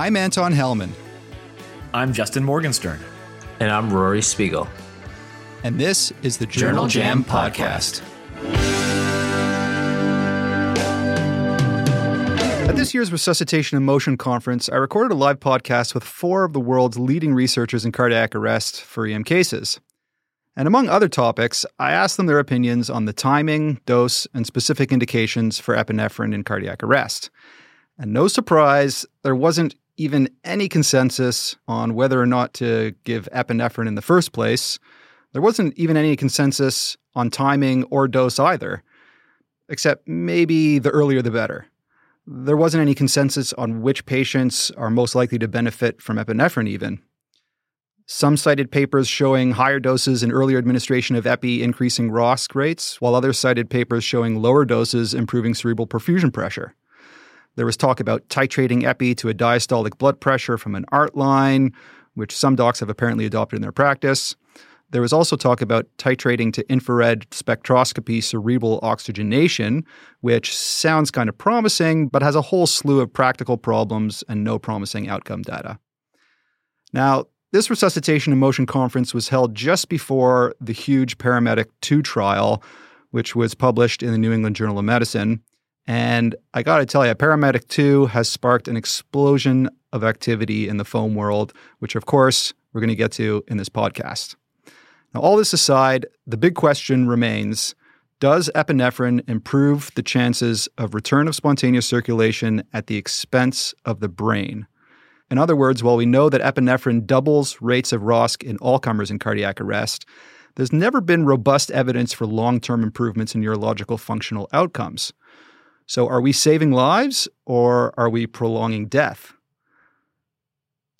I'm Anton Helman. I'm Justin Morgenstern. And I'm Rory Spiegel. And this is the Journal, Journal Jam, Jam Podcast. At this year's Resuscitation in Motion Conference, I recorded a live podcast with four of the world's leading researchers in cardiac arrest for EM cases. And among other topics, I asked them their opinions on the timing, dose, and specific indications for epinephrine in cardiac arrest. And no surprise, there wasn't even any consensus on whether or not to give epinephrine in the first place. There wasn't even any consensus on timing or dose either, except maybe the earlier the better. There wasn't any consensus on which patients are most likely to benefit from epinephrine, even. Some cited papers showing higher doses and earlier administration of epi increasing ROSC rates, while others cited papers showing lower doses improving cerebral perfusion pressure. There was talk about titrating epi to a diastolic blood pressure from an ART line, which some docs have apparently adopted in their practice. There was also talk about titrating to infrared spectroscopy cerebral oxygenation, which sounds kind of promising, but has a whole slew of practical problems and no promising outcome data. Now, this resuscitation in motion conference was held just before the huge Paramedic 2 trial, which was published in the New England Journal of Medicine. And I got to tell you, Paramedic 2 has sparked an explosion of activity in the foam world, which, of course, we're going to get to in this podcast. Now, all this aside, the big question remains Does epinephrine improve the chances of return of spontaneous circulation at the expense of the brain? In other words, while we know that epinephrine doubles rates of ROSC in all comers in cardiac arrest, there's never been robust evidence for long term improvements in neurological functional outcomes. So, are we saving lives or are we prolonging death?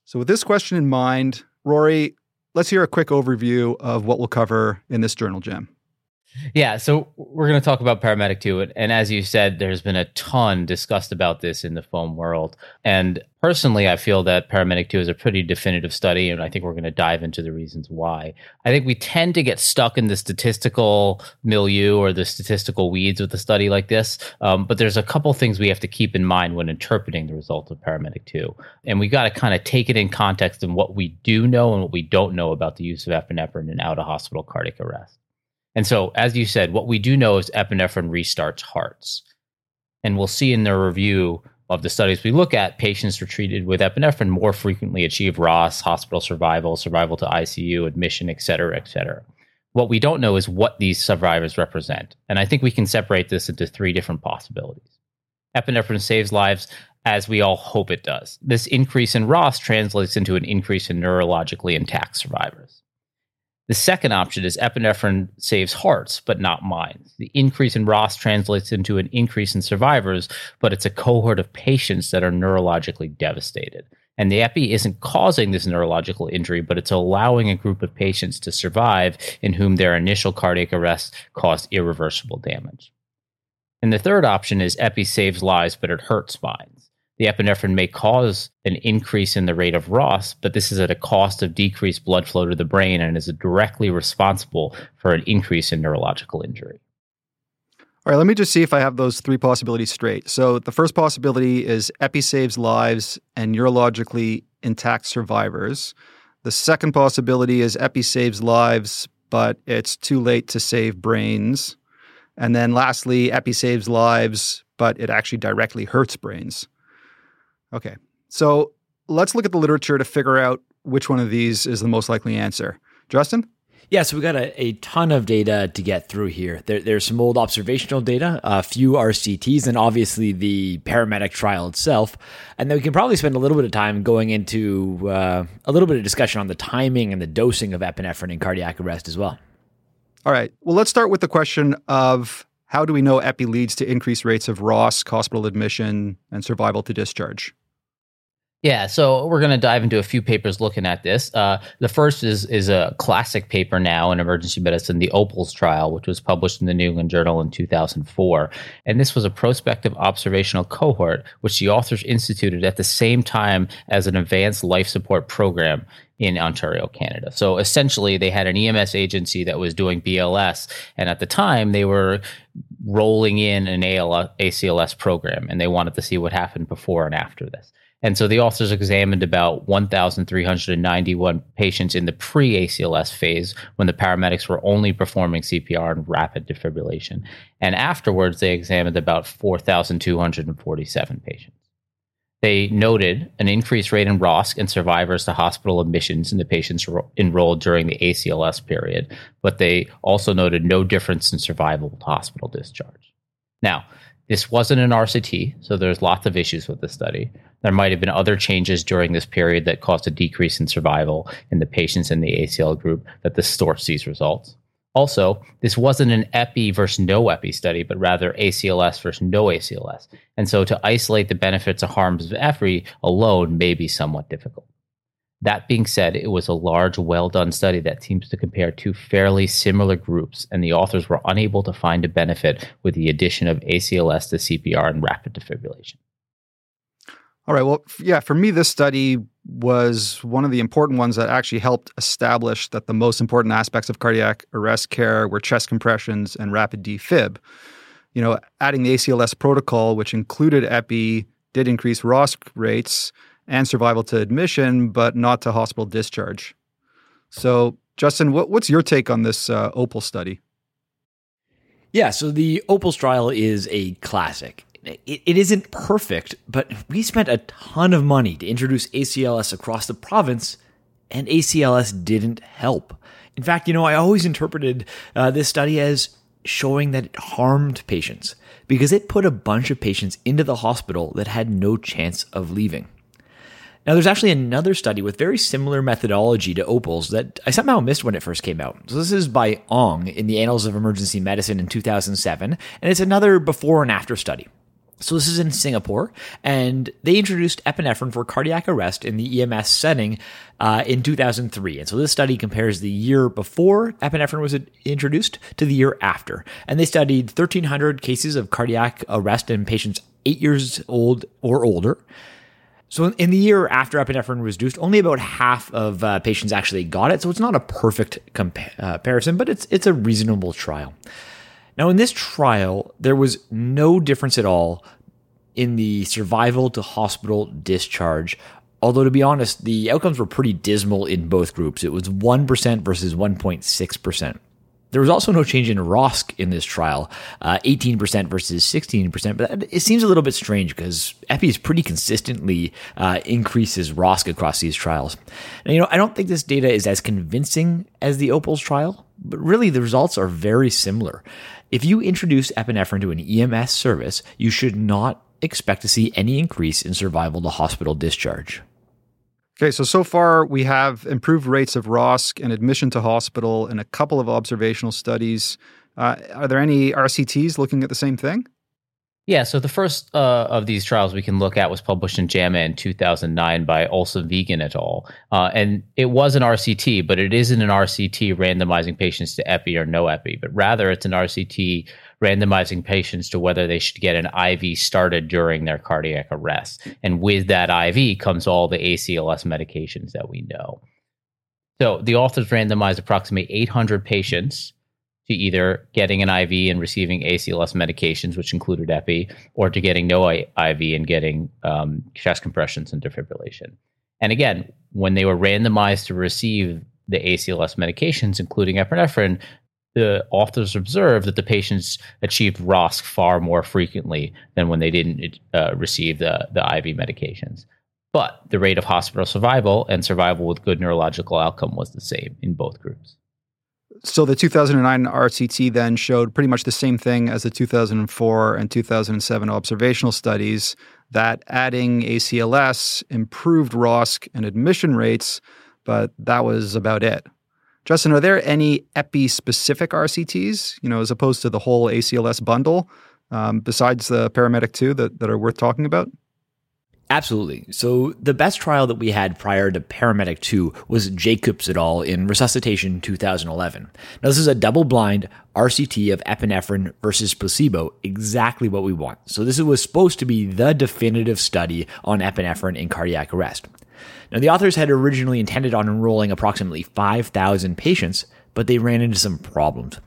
So, with this question in mind, Rory, let's hear a quick overview of what we'll cover in this journal jam. Yeah, so we're going to talk about Paramedic 2. And as you said, there's been a ton discussed about this in the foam world. And personally, I feel that Paramedic 2 is a pretty definitive study. And I think we're going to dive into the reasons why. I think we tend to get stuck in the statistical milieu or the statistical weeds with a study like this. Um, but there's a couple things we have to keep in mind when interpreting the results of Paramedic 2. And we got to kind of take it in context in what we do know and what we don't know about the use of epinephrine in out of hospital cardiac arrest. And so, as you said, what we do know is epinephrine restarts hearts. And we'll see in the review of the studies we look at, patients treated with epinephrine more frequently achieve ROSC, hospital survival, survival to ICU, admission, et cetera, et cetera. What we don't know is what these survivors represent. And I think we can separate this into three different possibilities. Epinephrine saves lives as we all hope it does. This increase in ROSC translates into an increase in neurologically intact survivors. The second option is epinephrine saves hearts, but not minds. The increase in ROSC translates into an increase in survivors, but it's a cohort of patients that are neurologically devastated. And the epi isn't causing this neurological injury, but it's allowing a group of patients to survive in whom their initial cardiac arrest caused irreversible damage. And the third option is epi saves lives, but it hurts minds the epinephrine may cause an increase in the rate of ROSC, but this is at a cost of decreased blood flow to the brain and is directly responsible for an increase in neurological injury. All right, let me just see if I have those three possibilities straight. So the first possibility is epi saves lives and neurologically intact survivors. The second possibility is epi saves lives, but it's too late to save brains. And then lastly, epi saves lives, but it actually directly hurts brains. Okay. So let's look at the literature to figure out which one of these is the most likely answer. Justin? Yeah, so we got a, a ton of data to get through here. There, there's some old observational data, a few RCTs, and obviously the paramedic trial itself. And then we can probably spend a little bit of time going into uh, a little bit of discussion on the timing and the dosing of epinephrine in cardiac arrest as well. All right. Well, let's start with the question of how do we know epi leads to increased rates of ROSC, hospital admission, and survival to discharge? Yeah, so we're going to dive into a few papers looking at this. Uh, the first is is a classic paper now in emergency medicine, the OPALS trial, which was published in the New England Journal in 2004. And this was a prospective observational cohort, which the authors instituted at the same time as an advanced life support program in Ontario, Canada. So essentially, they had an EMS agency that was doing BLS, and at the time, they were rolling in an ACLS program, and they wanted to see what happened before and after this. And so the authors examined about 1,391 patients in the pre ACLS phase when the paramedics were only performing CPR and rapid defibrillation. And afterwards, they examined about 4,247 patients. They noted an increased rate in ROSC and survivors to hospital admissions in the patients ro- enrolled during the ACLS period, but they also noted no difference in survival to hospital discharge. Now, this wasn't an RCT, so there's lots of issues with the study. There might have been other changes during this period that caused a decrease in survival in the patients in the ACL group that distorts these results. Also, this wasn't an epi versus no epi study, but rather ACLS versus no ACLS. And so to isolate the benefits or harms of epi alone may be somewhat difficult. That being said, it was a large, well done study that seems to compare two fairly similar groups, and the authors were unable to find a benefit with the addition of ACLS to CPR and rapid defibrillation. All right. Well, yeah, for me, this study was one of the important ones that actually helped establish that the most important aspects of cardiac arrest care were chest compressions and rapid defib. You know, adding the ACLS protocol, which included epi, did increase ROSC rates and survival to admission, but not to hospital discharge. So, Justin, what, what's your take on this uh, OPAL study? Yeah, so the OPALS trial is a classic it, it isn't perfect, but we spent a ton of money to introduce ACLS across the province, and ACLS didn't help. In fact, you know, I always interpreted uh, this study as showing that it harmed patients because it put a bunch of patients into the hospital that had no chance of leaving. Now, there's actually another study with very similar methodology to OPALS that I somehow missed when it first came out. So, this is by Ong in the Annals of Emergency Medicine in 2007, and it's another before and after study. So this is in Singapore, and they introduced epinephrine for cardiac arrest in the EMS setting uh, in 2003. And so this study compares the year before epinephrine was introduced to the year after. And they studied 1,300 cases of cardiac arrest in patients eight years old or older. So in the year after epinephrine was introduced, only about half of uh, patients actually got it. So it's not a perfect compa- uh, comparison, but it's it's a reasonable trial. Now, in this trial, there was no difference at all in the survival to hospital discharge. Although, to be honest, the outcomes were pretty dismal in both groups. It was 1% versus 1.6%. There was also no change in ROSC in this trial, uh, 18% versus 16%. But it seems a little bit strange because EPIs pretty consistently uh, increases ROSC across these trials. Now, you know, I don't think this data is as convincing as the OPALS trial, but really the results are very similar. If you introduce epinephrine to an EMS service, you should not expect to see any increase in survival to hospital discharge. Okay, so so far we have improved rates of ROSC and admission to hospital in a couple of observational studies. Uh, are there any RCTs looking at the same thing? Yeah, so the first uh, of these trials we can look at was published in JAMA in 2009 by Olasveengen et al. Uh, and it was an RCT, but it isn't an RCT randomizing patients to epi or no epi, but rather it's an RCT randomizing patients to whether they should get an IV started during their cardiac arrest. And with that IV comes all the ACLS medications that we know. So the authors randomized approximately 800 patients to either getting an IV and receiving ACLS medications, which included epi, or to getting no IV and getting um, chest compressions and defibrillation. And again, when they were randomized to receive the ACLS medications, including epinephrine, the authors observed that the patients achieved ROSC far more frequently than when they didn't uh, receive the, the IV medications. But the rate of hospital survival and survival with good neurological outcome was the same in both groups so the 2009 RCT then showed pretty much the same thing as the 2004 and 2007 observational studies that adding ACLS improved ROSC and admission rates, but that was about it. Justin, are there any epi specific RCTs, you know, as opposed to the whole ACLS bundle, um, besides the paramedic 2 that, that are worth talking about? Absolutely. So the best trial that we had prior to Paramedic 2 was Jacobs et al. in Resuscitation 2011. Now, this is a double blind RCT of epinephrine versus placebo, exactly what we want. So this was supposed to be the definitive study on epinephrine in cardiac arrest. Now, the authors had originally intended on enrolling approximately 5,000 patients, but they ran into some problems.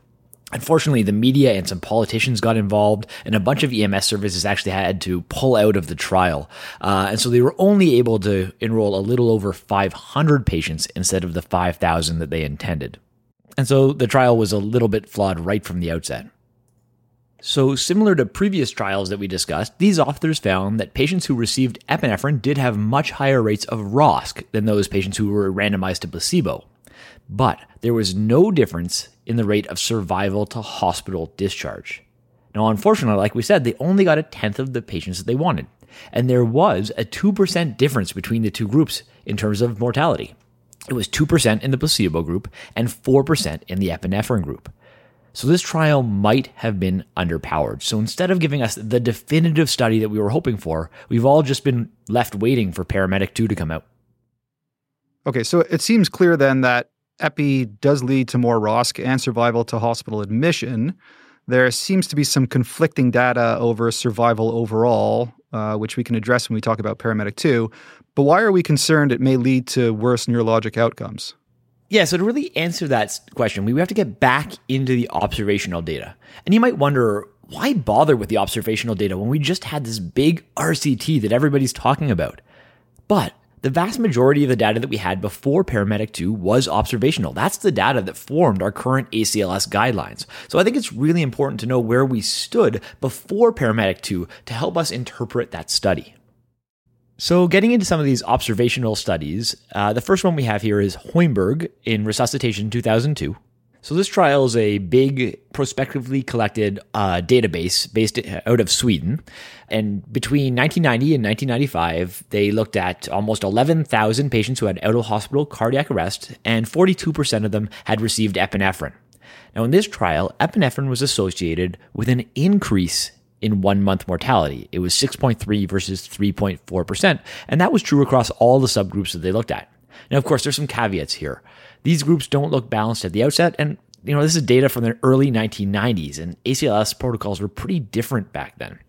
Unfortunately, the media and some politicians got involved, and a bunch of EMS services actually had to pull out of the trial. Uh, and so they were only able to enroll a little over 500 patients instead of the 5,000 that they intended. And so the trial was a little bit flawed right from the outset. So, similar to previous trials that we discussed, these authors found that patients who received epinephrine did have much higher rates of ROSC than those patients who were randomized to placebo. But there was no difference in the rate of survival to hospital discharge. Now, unfortunately, like we said, they only got a tenth of the patients that they wanted. And there was a 2% difference between the two groups in terms of mortality. It was 2% in the placebo group and 4% in the epinephrine group. So this trial might have been underpowered. So instead of giving us the definitive study that we were hoping for, we've all just been left waiting for Paramedic 2 to come out. Okay, so it seems clear then that epi does lead to more ROSC and survival to hospital admission. There seems to be some conflicting data over survival overall, uh, which we can address when we talk about Paramedic 2. But why are we concerned it may lead to worse neurologic outcomes? Yeah, so to really answer that question, we have to get back into the observational data. And you might wonder, why bother with the observational data when we just had this big RCT that everybody's talking about? But the vast majority of the data that we had before Paramedic 2 was observational. That's the data that formed our current ACLS guidelines. So I think it's really important to know where we stood before Paramedic 2 to help us interpret that study. So, getting into some of these observational studies, uh, the first one we have here is Holmberg in Resuscitation 2002. So, this trial is a big prospectively collected uh, database based out of Sweden. And between 1990 and 1995, they looked at almost 11,000 patients who had out of hospital cardiac arrest, and 42% of them had received epinephrine. Now, in this trial, epinephrine was associated with an increase in one month mortality. It was 6.3 versus 3.4%. And that was true across all the subgroups that they looked at. Now, of course, there's some caveats here. These groups don't look balanced at the outset. And, you know, this is data from the early 1990s, and ACLS protocols were pretty different back then.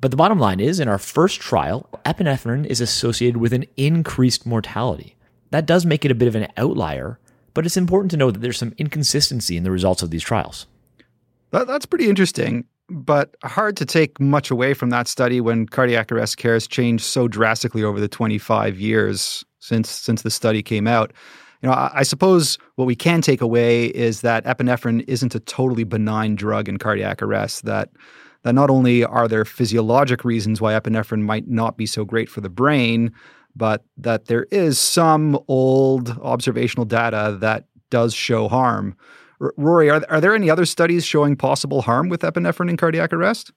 But the bottom line is, in our first trial, epinephrine is associated with an increased mortality. That does make it a bit of an outlier, but it's important to know that there's some inconsistency in the results of these trials. That, that's pretty interesting but hard to take much away from that study when cardiac arrest care has changed so drastically over the 25 years since since the study came out. You know, I, I suppose what we can take away is that epinephrine isn't a totally benign drug in cardiac arrest. That that not only are there physiologic reasons why epinephrine might not be so great for the brain, but that there is some old observational data that does show harm. Rory, are, are there any other studies showing possible harm with epinephrine in cardiac arrest?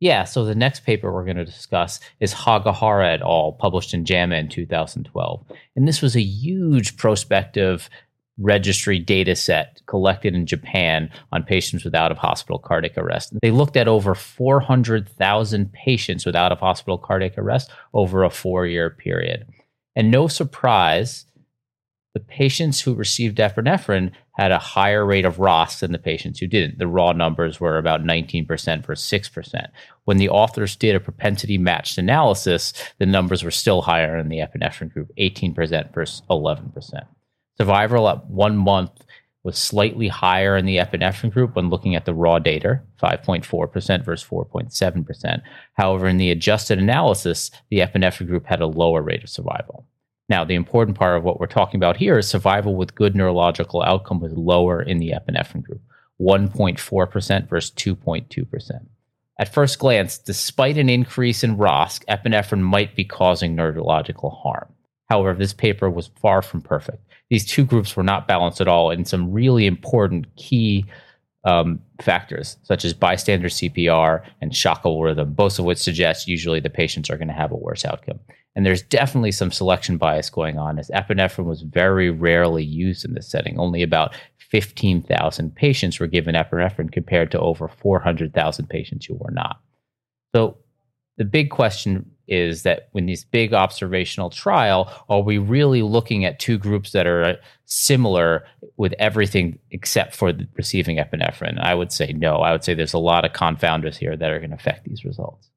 Yeah, so the next paper we're going to discuss is Hagihara et al., published in JAMA in 2012. And this was a huge prospective registry data set collected in Japan on patients with out of hospital cardiac arrest. They looked at over 400,000 patients with out of hospital cardiac arrest over a four year period. And no surprise, the patients who received epinephrine had a higher rate of ROS than the patients who didn't. The raw numbers were about 19% versus 6%. When the authors did a propensity matched analysis, the numbers were still higher in the epinephrine group, 18% versus 11%. Survival at one month was slightly higher in the epinephrine group when looking at the raw data, 5.4% versus 4.7%. However, in the adjusted analysis, the epinephrine group had a lower rate of survival. Now, the important part of what we're talking about here is survival with good neurological outcome was lower in the epinephrine group, 1.4% versus 2.2%. At first glance, despite an increase in ROSC, epinephrine might be causing neurological harm. However, this paper was far from perfect. These two groups were not balanced at all in some really important key um, factors, such as bystander CPR and shock rhythm, both of which suggest usually the patients are going to have a worse outcome. And there's definitely some selection bias going on, as epinephrine was very rarely used in this setting. Only about 15,000 patients were given epinephrine compared to over 400,000 patients who were not. So the big question is that when this big observational trial, are we really looking at two groups that are similar with everything except for receiving epinephrine? I would say no. I would say there's a lot of confounders here that are going to affect these results.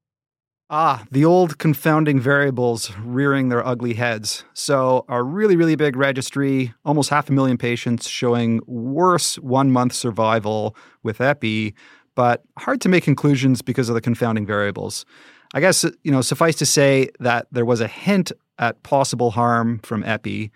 Ah, the old confounding variables rearing their ugly heads. So, a really, really big registry, almost half a million patients showing worse one month survival with EPI, but hard to make conclusions because of the confounding variables. I guess, you know, suffice to say that there was a hint at possible harm from EPI.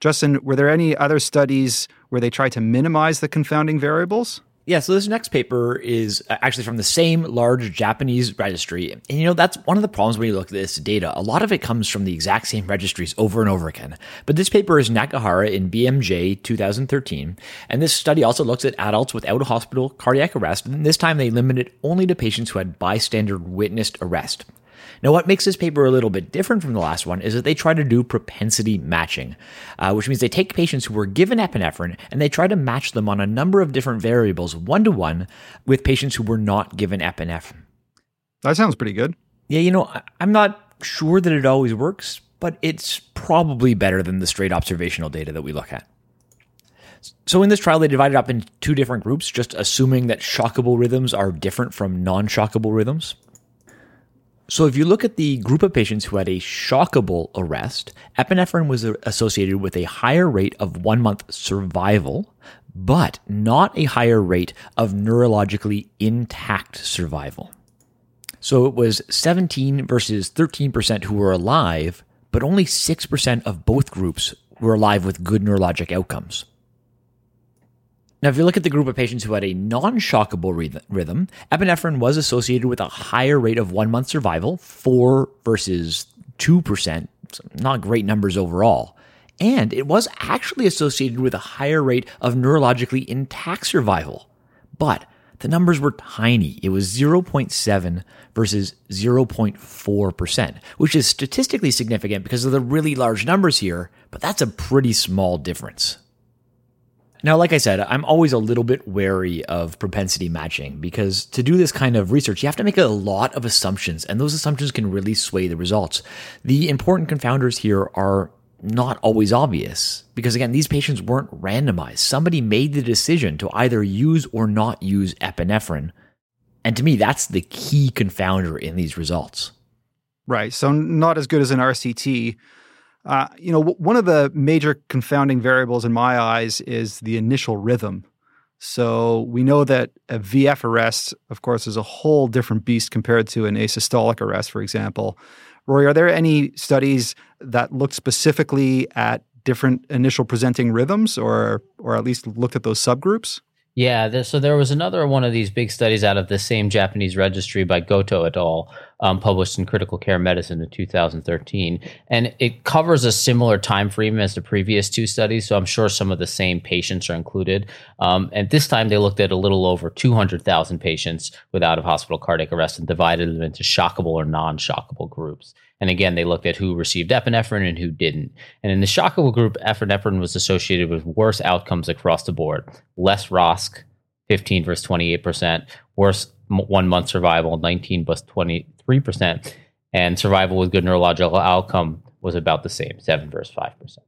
Justin, were there any other studies where they tried to minimize the confounding variables? Yeah, so this next paper is uh, actually from the same large Japanese registry. And you know, that's one of the problems when you look at this data. A lot of it comes from the exact same registries over and over again. But this paper is Nakahara in BMJ 2013. And this study also looks at adults without a hospital cardiac arrest. And this time they limited only to patients who had bystander witnessed arrest. Now, what makes this paper a little bit different from the last one is that they try to do propensity matching, uh, which means they take patients who were given epinephrine and they try to match them on a number of different variables, one to one, with patients who were not given epinephrine. That sounds pretty good. Yeah, you know, I'm not sure that it always works, but it's probably better than the straight observational data that we look at. So in this trial, they divided up into two different groups, just assuming that shockable rhythms are different from non-shockable rhythms. So, if you look at the group of patients who had a shockable arrest, epinephrine was associated with a higher rate of one month survival, but not a higher rate of neurologically intact survival. So, it was 17 versus 13% who were alive, but only 6% of both groups were alive with good neurologic outcomes. Now, if you look at the group of patients who had a non shockable rhythm, epinephrine was associated with a higher rate of one month survival, 4 versus 2%, not great numbers overall. And it was actually associated with a higher rate of neurologically intact survival. But the numbers were tiny. It was 0.7 versus 0.4%, which is statistically significant because of the really large numbers here, but that's a pretty small difference. Now, like I said, I'm always a little bit wary of propensity matching because to do this kind of research, you have to make a lot of assumptions, and those assumptions can really sway the results. The important confounders here are not always obvious because, again, these patients weren't randomized. Somebody made the decision to either use or not use epinephrine. And to me, that's the key confounder in these results. Right. So, not as good as an RCT uh, you know, w- one of the major confounding variables in my eyes is the initial rhythm. So we know that a VF arrest, of course, is a whole different beast compared to an asystolic arrest, for example. Rory, are there any studies that looked specifically at different initial presenting rhythms, or or at least looked at those subgroups? Yeah, there, so there was another one of these big studies out of the same Japanese registry by Goto et al., um, published in Critical Care Medicine in 2013, and it covers a similar time frame as the previous two studies. So I'm sure some of the same patients are included. Um, and this time they looked at a little over 200,000 patients with out of hospital cardiac arrest and divided them into shockable or non-shockable groups. And again, they looked at who received epinephrine and who didn't. And in the shockable group, epinephrine was associated with worse outcomes across the board less ROSC, 15 versus 28%, worse one month survival, 19 versus 23%, and survival with good neurological outcome was about the same, 7 versus 5%.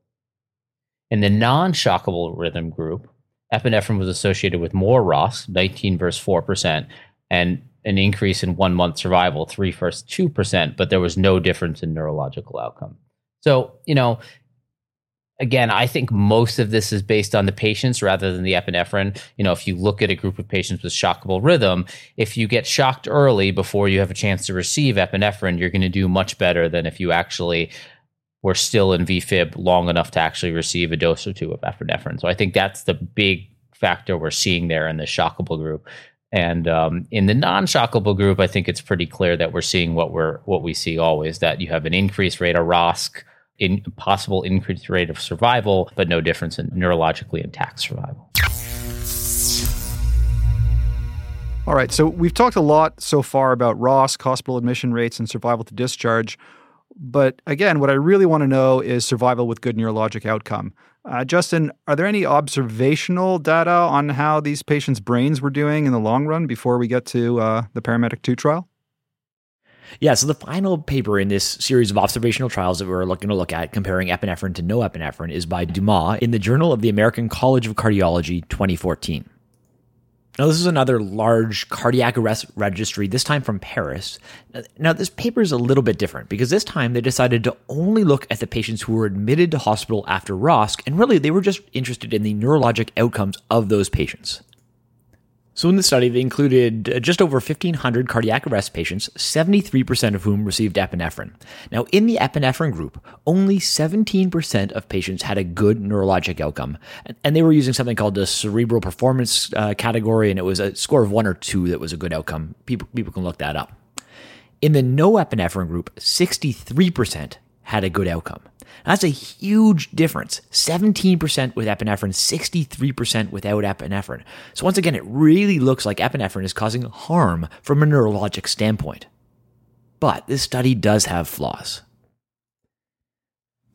In the non shockable rhythm group, epinephrine was associated with more ROS, 19 versus 4%, and an increase in one month survival, three first two percent, but there was no difference in neurological outcome. So, you know, again, I think most of this is based on the patients rather than the epinephrine. You know, if you look at a group of patients with shockable rhythm, if you get shocked early before you have a chance to receive epinephrine, you're going to do much better than if you actually were still in VFib long enough to actually receive a dose or two of epinephrine. So I think that's the big factor we're seeing there in the shockable group. And um, in the non-shockable group, I think it's pretty clear that we're seeing what we're what we see always that you have an increased rate of ROSC, in possible increased rate of survival, but no difference in neurologically intact survival. All right, so we've talked a lot so far about ROSC, hospital admission rates, and survival to discharge. But again, what I really want to know is survival with good neurologic outcome. Uh, Justin, are there any observational data on how these patients' brains were doing in the long run before we get to uh, the Paramedic 2 trial? Yeah, so the final paper in this series of observational trials that we're looking to look at comparing epinephrine to no epinephrine is by Dumas in the Journal of the American College of Cardiology 2014. Now, this is another large cardiac arrest registry, this time from Paris. Now, this paper is a little bit different because this time they decided to only look at the patients who were admitted to hospital after ROSC, and really they were just interested in the neurologic outcomes of those patients. So, in the study, they included uh, just over 1,500 cardiac arrest patients, 73% of whom received epinephrine. Now, in the epinephrine group, only 17% of patients had a good neurologic outcome. And they were using something called the cerebral performance uh, category, and it was a score of one or two that was a good outcome. People, people can look that up. In the no epinephrine group, 63% had a good outcome. That's a huge difference. 17% with epinephrine, 63% without epinephrine. So once again, it really looks like epinephrine is causing harm from a neurologic standpoint. But this study does have flaws.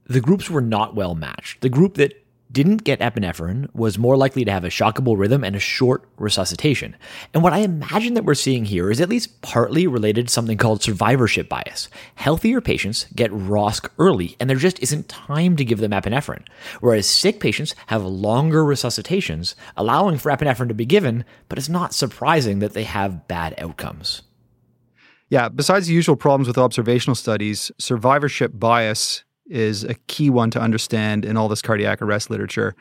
The groups were not well matched. The group that didn't get epinephrine was more likely to have a shockable rhythm and a short resuscitation. And what I imagine that we're seeing here is at least partly related to something called survivorship bias. Healthier patients get ROSC early, and there just isn't time to give them epinephrine, whereas sick patients have longer resuscitations, allowing for epinephrine to be given, but it's not surprising that they have bad outcomes. Yeah, besides the usual problems with observational studies, survivorship bias is a key one to understand in all this cardiac arrest literature.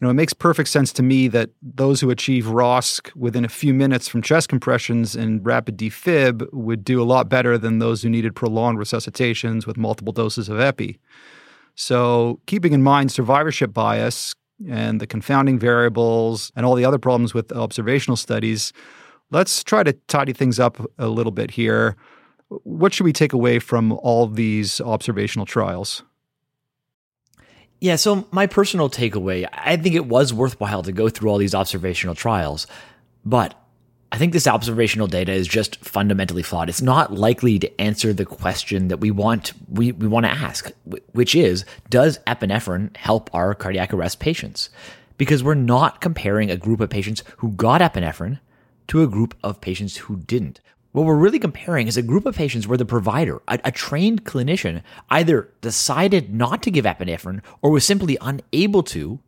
You know, it makes perfect sense to me that those who achieve ROSC within a few minutes from chest compressions and rapid defib would do a lot better than those who needed prolonged resuscitations with multiple doses of epi. So, keeping in mind survivorship bias and the confounding variables and all the other problems with observational studies, let's try to tidy things up a little bit here. What should we take away from all these observational trials? Yeah, so my personal takeaway, I think it was worthwhile to go through all these observational trials, but I think this observational data is just fundamentally flawed. It's not likely to answer the question that we want we, we want to ask, which is does epinephrine help our cardiac arrest patients? Because we're not comparing a group of patients who got epinephrine to a group of patients who didn't. What we're really comparing is a group of patients where the provider, a, a, trained clinician, either decided not to give epinephrine or was simply unable to,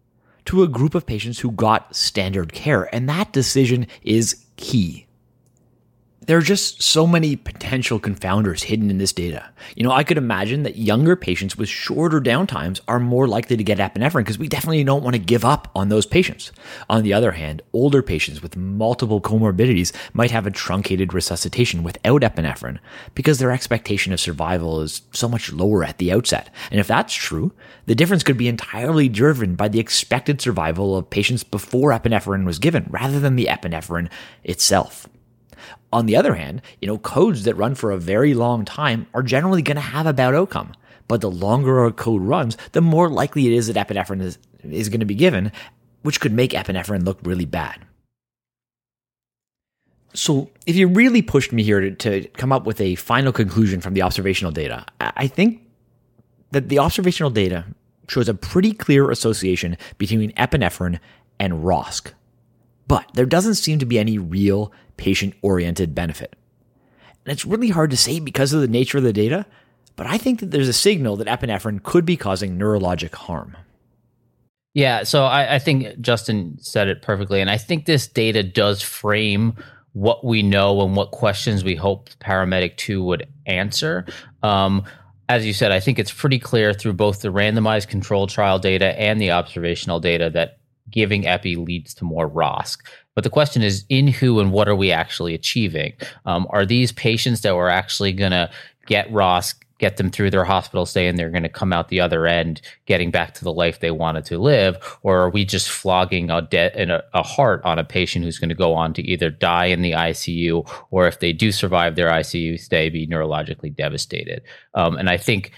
to a group of patients who got standard care. And that decision is key there are just so many potential confounders hidden in this data. You know, I could imagine that younger patients with shorter downtimes are more likely to get epinephrine because we definitely don't want to give up on those patients. On the other hand, older patients with multiple comorbidities might have a truncated resuscitation without epinephrine because their expectation of survival is so much lower at the outset. And if that's true, the difference could be entirely driven by the expected survival of patients before epinephrine was given rather than the epinephrine itself. On the other hand, you know, codes that run for a very long time are generally going to have a bad outcome. But the longer a code runs, the more likely it is that epinephrine is, is going to be given, which could make epinephrine look really bad. So, if you really pushed me here to, to come up with a final conclusion from the observational data, I think that the observational data shows a pretty clear association between epinephrine and ROSC. But there doesn't seem to be any real patient oriented benefit. And it's really hard to say because of the nature of the data, but I think that there's a signal that epinephrine could be causing neurologic harm. Yeah, so I, I, think Justin said it perfectly. And I think this data does frame what we know and what questions we hope Paramedic 2 would answer. Um, as you said, I think it's pretty clear through both the randomized control trial data and the observational data that giving epi leads to more ROSC. But the question is, in who and what are we actually achieving? Um, are these patients that we're actually going to get ROSC, get them through their hospital stay, and they're going to come out the other end getting back to the life they wanted to live? Or are we just flogging a, de- a, a heart on a patient who's going to go on to either die in the ICU or if they do survive their ICU stay, be neurologically devastated? Um, and I think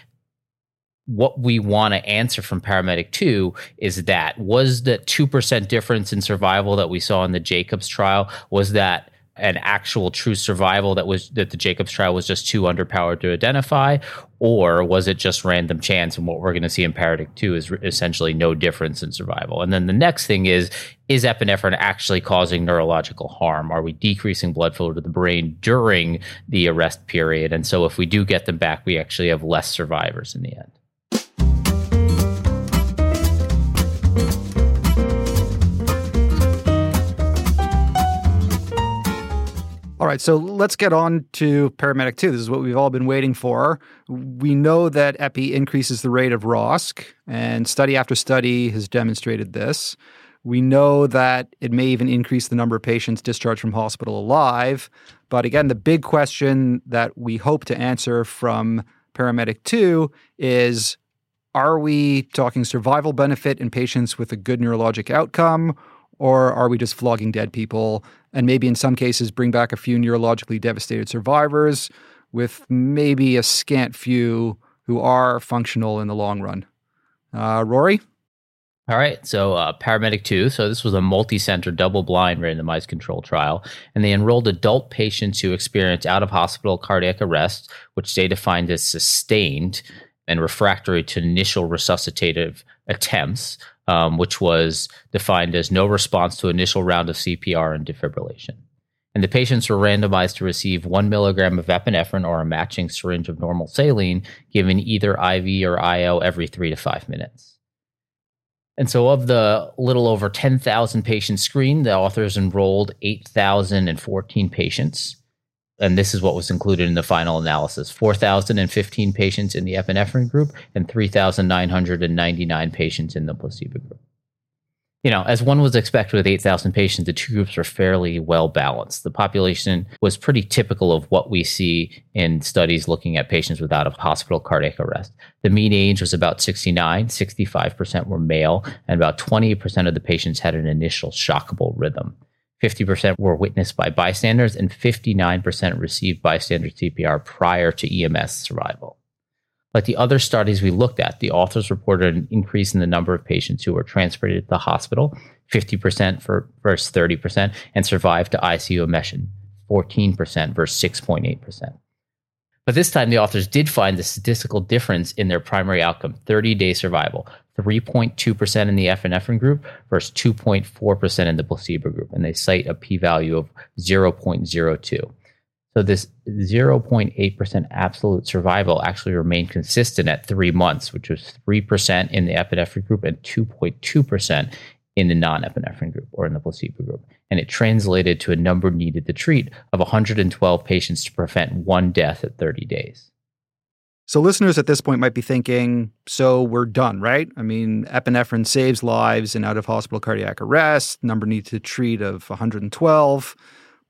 what we want to answer from paramedic 2 is that was the 2% difference in survival that we saw in the jacobs trial was that an actual true survival that was that the jacobs trial was just too underpowered to identify? Or was it just random chance and what we're going to see in paramedic 2 is essentially no difference in survival? And then the next thing is is epinephrine actually causing neurological harm? Are we decreasing blood flow to the brain during the arrest period? And so if we do get them back we actually have less survivors in the end All right, so let's get on to paramedic 2. This is what we've all been waiting for. We know that epi increases the rate of ROSC, and study after study has demonstrated this. We know that it may even increase the number of patients discharged from hospital alive. But again, the big question that we hope to answer from paramedic 2 is are we talking survival benefit in patients with a good neurologic outcome, or are we just flogging dead people and maybe in some cases bring back a few neurologically devastated survivors with maybe a scant few who are functional in the long run? Uh, Rory? All right, so uh, Paramedic 2. So, this was a multi center, double blind randomized control trial. And they enrolled adult patients who experienced out of hospital cardiac arrest, which they defined as sustained and refractory to initial resuscitative attempts um, which was defined as no response to initial round of CPR and defibrillation. And the patients were randomized to receive one milligram of epinephrine or a matching syringe of normal saline, given either IV or IO every three to five minutes. And so, of the little over 10,000 patients screened, the authors enrolled 8,014 patients and this is what was included in the final analysis 4,015 patients in the epinephrine group and 3,999 patients in the placebo group. You know, as one was expected with 8,000 patients, the two groups were fairly well balanced. The population was pretty typical of what we see in studies looking at patients without a hospital cardiac arrest. The mean age was about 69, 65% were male, and about 20% of the patients had an initial shockable rhythm. 50% were witnessed by bystanders, and 59% received bystander CPR prior to EMS survival. Like the other studies we looked at, the authors reported an increase in the number of patients who were transported to the hospital, 50% for, versus 30%, and survived to ICU admission, 14% versus 6.8%. But this time, the authors did find the statistical difference in their primary outcome 30 day survival 3.2% in the epinephrine group versus 2.4% in the placebo group. And they cite a p value of 0.02. So this 0.8% absolute survival actually remained consistent at three months, which was 3% in the epinephrine group and 2.2% in the non-epinephrine group or in the placebo group. And it translated to a number needed to treat of 112 patients to prevent one death at 30 days. So, listeners at this point might be thinking, so we're done, right? I mean, epinephrine saves lives in out of hospital cardiac arrest, number needed to treat of 112.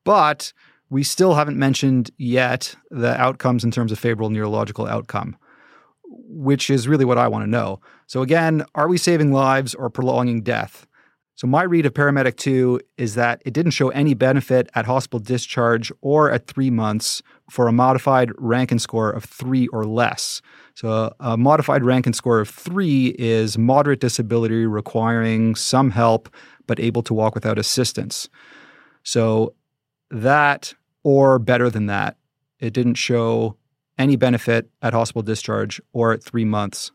But we still haven't mentioned yet the outcomes in terms of favorable neurological outcome, which is really what I want to know. So, again, are we saving lives or prolonging death? So, my read of Paramedic 2 is that it didn't show any benefit at hospital discharge or at three months for a modified Rankin score of three or less. So, a modified Rankin score of three is moderate disability requiring some help but able to walk without assistance. So, that or better than that, it didn't show any benefit at hospital discharge or at three months.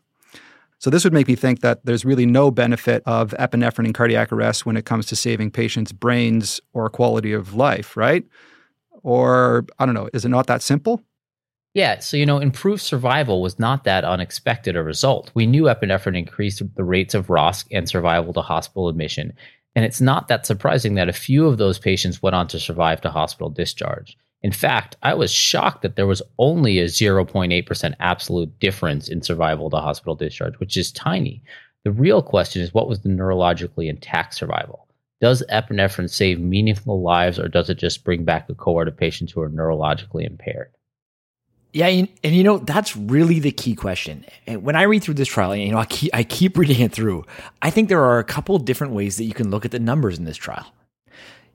So this would make me think that there's really no benefit of epinephrine in cardiac arrest when it comes to saving patients' brains or quality of life, right? Or I don't know, is it not that simple? Yeah, so you know, improved survival was not that unexpected a result. We knew epinephrine increased the rates of ROSC and survival to hospital admission, and it's not that surprising that a few of those patients went on to survive to hospital discharge. In fact, I was shocked that there was only a 0.8% absolute difference in survival to hospital discharge, which is tiny. The real question is what was the neurologically intact survival? Does epinephrine save meaningful lives or does it just bring back a cohort of patients who are neurologically impaired? Yeah, and, you know that's really the key question. And when I read through this trial, you know, I keep I keep reading it through. I think there are a couple different ways that you can look at the numbers in this trial.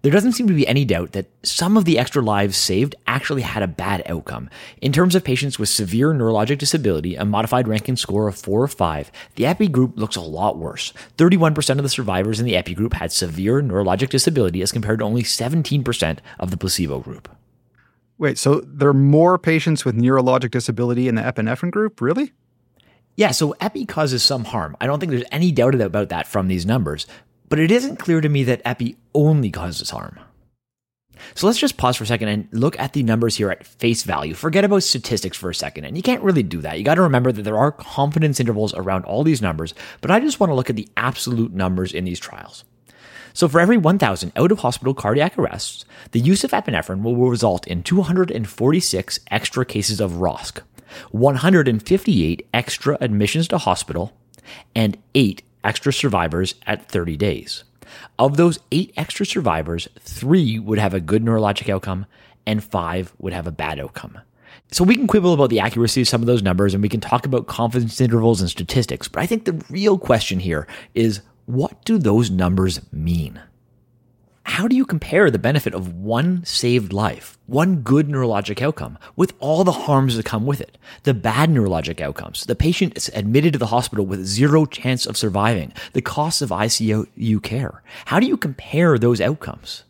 There doesn't seem to be any doubt that some of the extra lives saved actually had a bad outcome. In terms of patients with severe neurologic disability, a modified Rankin score of 4 or 5, the EPI group looks a lot worse. 31% of the survivors in the EPI group had severe neurologic disability as compared to only 17% of the placebo group. Wait, so there are more patients with neurologic disability in the epinephrine group? Really? Yeah, so epi causes some harm. I don't think there's any doubt about that from these numbers, but it isn't clear to me that epi only causes harm. So let's just pause for a second and look at the numbers here at face value. Forget about statistics for a second. And you can't really do that. You got to remember that there are confidence intervals around all these numbers, but I just want to look at the absolute numbers in these trials. So, for every 1,000 out of hospital cardiac arrests, the use of epinephrine will result in 246 extra cases of ROSC, 158 extra admissions to hospital, and 8 extra survivors at 30 days. Of those 8 extra survivors, 3 would have a good neurologic outcome, and 5 would have a bad outcome. So we can quibble about the accuracy of some of those numbers and we can talk about confidence intervals and statistics, but I think the real question here is what do those numbers mean? How do you compare the benefit of one saved life, one good neurologic outcome, with all the harms that come with it? The bad neurologic outcomes, the patient is admitted to the hospital with zero chance of surviving, the costs of ICU care. How do you compare those outcomes?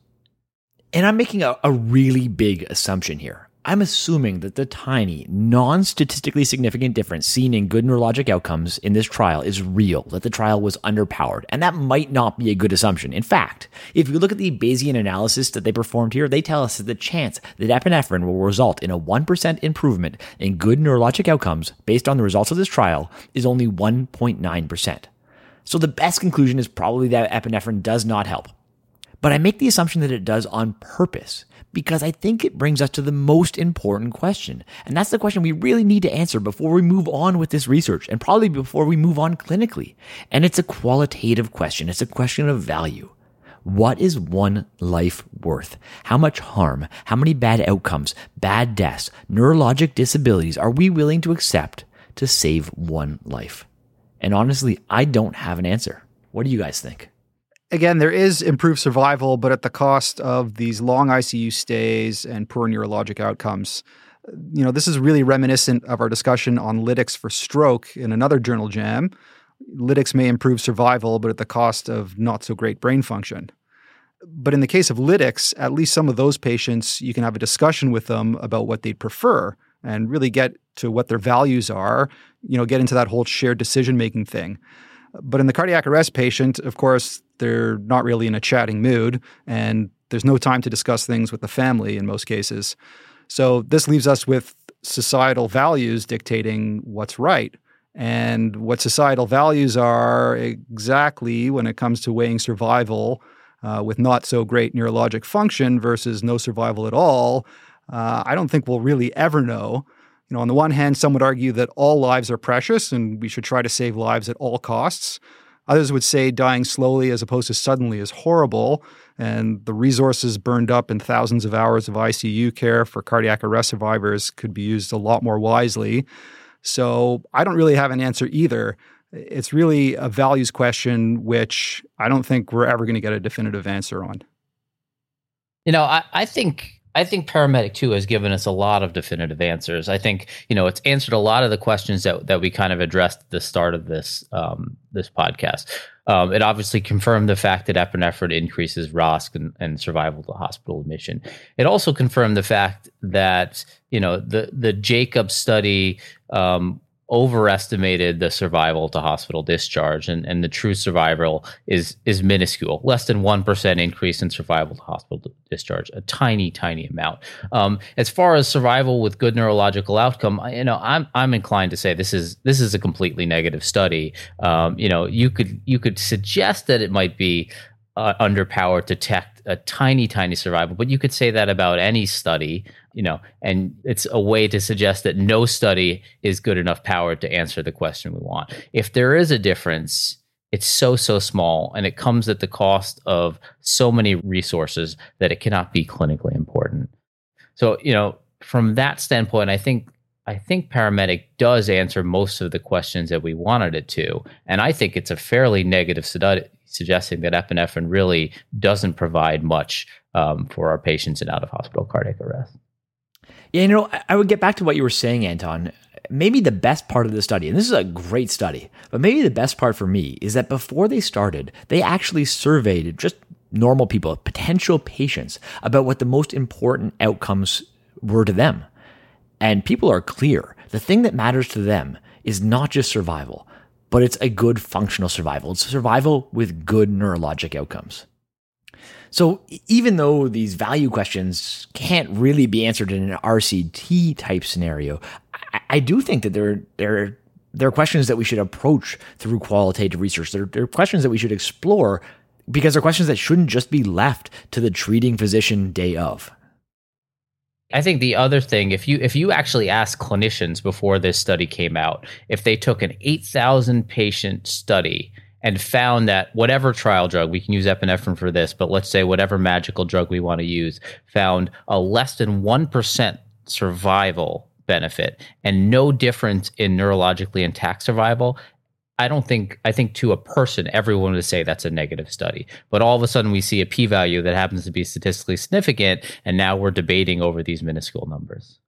And I'm making a, a really big assumption here. I'm assuming that the tiny, non statistically significant difference seen in good neurologic outcomes in this trial is real, that the trial was underpowered. And that might not be a good assumption. In fact, if you look at the Bayesian analysis that they performed here, they tell us that the chance that epinephrine will result in a 1% improvement in good neurologic outcomes based on the results of this trial is only 1.9%. So the best conclusion is probably that epinephrine does not help. But I make the assumption that it does on purpose because I think it brings us to the most important question. And that's the question we really need to answer before we move on with this research and probably before we move on clinically. And it's a qualitative question. It's a question of value. What is one life worth? How much harm, how many bad outcomes, bad deaths, neurologic disabilities are we willing to accept to save one life? And honestly, I don't have an answer. What do you guys think? Again, there is improved survival, but at the cost of these long ICU stays and poor neurologic outcomes. You know, this is really reminiscent of our discussion on lytics for stroke in another journal jam. Lytics may improve survival, but at the cost of not so great brain function. But in the case of lytics, at least some of those patients, you can have a discussion with them about what they'd prefer and really get to what their values are, you know, get into that whole shared decision making thing. But in the cardiac arrest patient, of course, they're not really in a chatting mood, and there's no time to discuss things with the family in most cases. So this leaves us with societal values dictating what's right. And what societal values are exactly when it comes to weighing survival uh, with not so great neurologic function versus no survival at all, uh, I don't think we'll really ever know. You know, on the one hand, some would argue that all lives are precious and we should try to save lives at all costs. Others would say dying slowly as opposed to suddenly is horrible, and the resources burned up in thousands of hours of ICU care for cardiac arrest survivors could be used a lot more wisely. So I don't really have an answer either. It's really a values question, which I don't think we're ever going to get a definitive answer on. You know, I, I think I think Paramedic 2 has given us a lot of definitive answers. I think, you know, it's answered a lot of the questions that, that we kind of addressed at the start of this um, this podcast. Um, it obviously confirmed the fact that epinephrine increases ROSC and, and, survival to hospital admission. It also confirmed the fact that, you know, the, the Jacob study um, overestimated the survival to hospital discharge and, and the true survival is is minuscule. Less than 1% increase in survival to hospital discharge a tiny tiny amount. Um, as far as survival with good neurological outcome you know i'm i'm inclined to say this is this is a completely negative study. Um, you know you could you could suggest that it might be uh, underpowered to detect a tiny, tiny survival. But you could say that about any study, you know, and it's a way to suggest that no study is good enough power to answer the question we want. If there is a difference, it's so, so small and it comes at the cost of so many resources that it cannot be clinically important. So, you know, from that standpoint, I think I think paramedic does answer most of the questions that we wanted it to. And I think it's a fairly negative study suggesting that epinephrine really doesn't provide much um, for our patients in out of hospital cardiac arrest. Yeah, you know, I would get back to what you were saying, Anton. Maybe the best part of the study, and this is a great study, but maybe the best part for me is that before they started, they actually surveyed just normal people, potential patients, about what the most important outcomes were to them. And people are clear. The thing that matters to them is not just survival, but it's a good functional survival. It's survival with good neurologic outcomes. So even though these value questions can't really be answered in an RCT type scenario, I, I do think that there, there, there are questions that we should approach through qualitative research. There, are questions that we should explore because they're questions that shouldn't just be left to the treating physician day of. I think the other thing, if you if you actually ask clinicians before this study came out, if they took an eight thousand patient study and found that whatever trial drug, we can use epinephrine for this, but let's say whatever magical drug we want to use, found a less than 1% survival benefit and no difference in neurologically intact survival, I don't think I think to a person everyone would say that's a negative study. But all of a sudden we see a p value that happens to be statistically significant and now we're debating over these minuscule numbers.